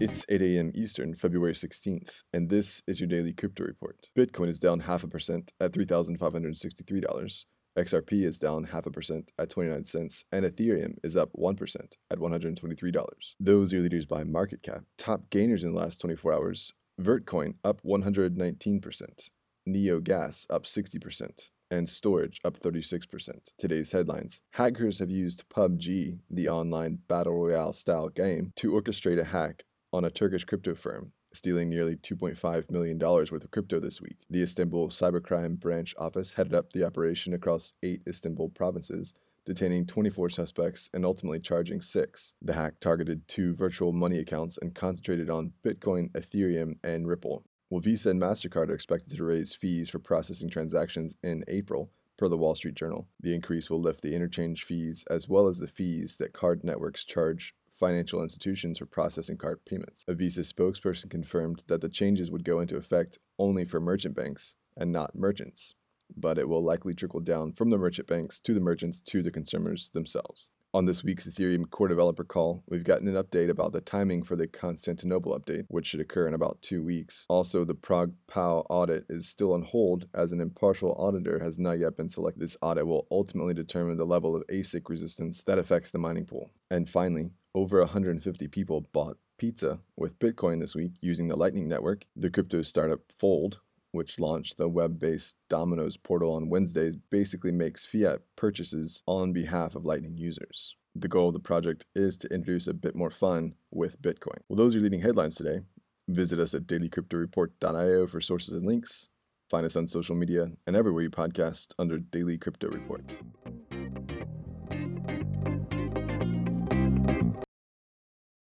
It's 8 a.m. Eastern, February 16th, and this is your daily crypto report. Bitcoin is down half a percent at $3,563. XRP is down half a percent at 29 cents, and Ethereum is up 1% at $123. Those are leaders by market cap. Top gainers in the last 24 hours Vertcoin up 119%, Neo Gas up 60%, and Storj up 36%. Today's headlines Hackers have used PUBG, the online battle royale style game, to orchestrate a hack on a Turkish crypto firm, stealing nearly $2.5 million worth of crypto this week. The Istanbul Cybercrime Branch Office headed up the operation across eight Istanbul provinces, detaining 24 suspects and ultimately charging six. The hack targeted two virtual money accounts and concentrated on Bitcoin, Ethereum, and Ripple. Well, Visa and MasterCard are expected to raise fees for processing transactions in April, per the Wall Street Journal. The increase will lift the interchange fees as well as the fees that card networks charge financial institutions for processing card payments. A Visa spokesperson confirmed that the changes would go into effect only for merchant banks and not merchants, but it will likely trickle down from the merchant banks to the merchants to the consumers themselves. On this week's Ethereum core developer call, we've gotten an update about the timing for the Constantinople update, which should occur in about two weeks. Also, the Prague POW audit is still on hold as an impartial auditor has not yet been selected. This audit will ultimately determine the level of ASIC resistance that affects the mining pool. And finally, over 150 people bought pizza with Bitcoin this week using the Lightning Network. The crypto startup Fold, which launched the web based Domino's portal on Wednesdays, basically makes fiat purchases on behalf of Lightning users. The goal of the project is to introduce a bit more fun with Bitcoin. Well, those are leading headlines today. Visit us at dailycryptoreport.io for sources and links. Find us on social media and everywhere you podcast under Daily Crypto Report.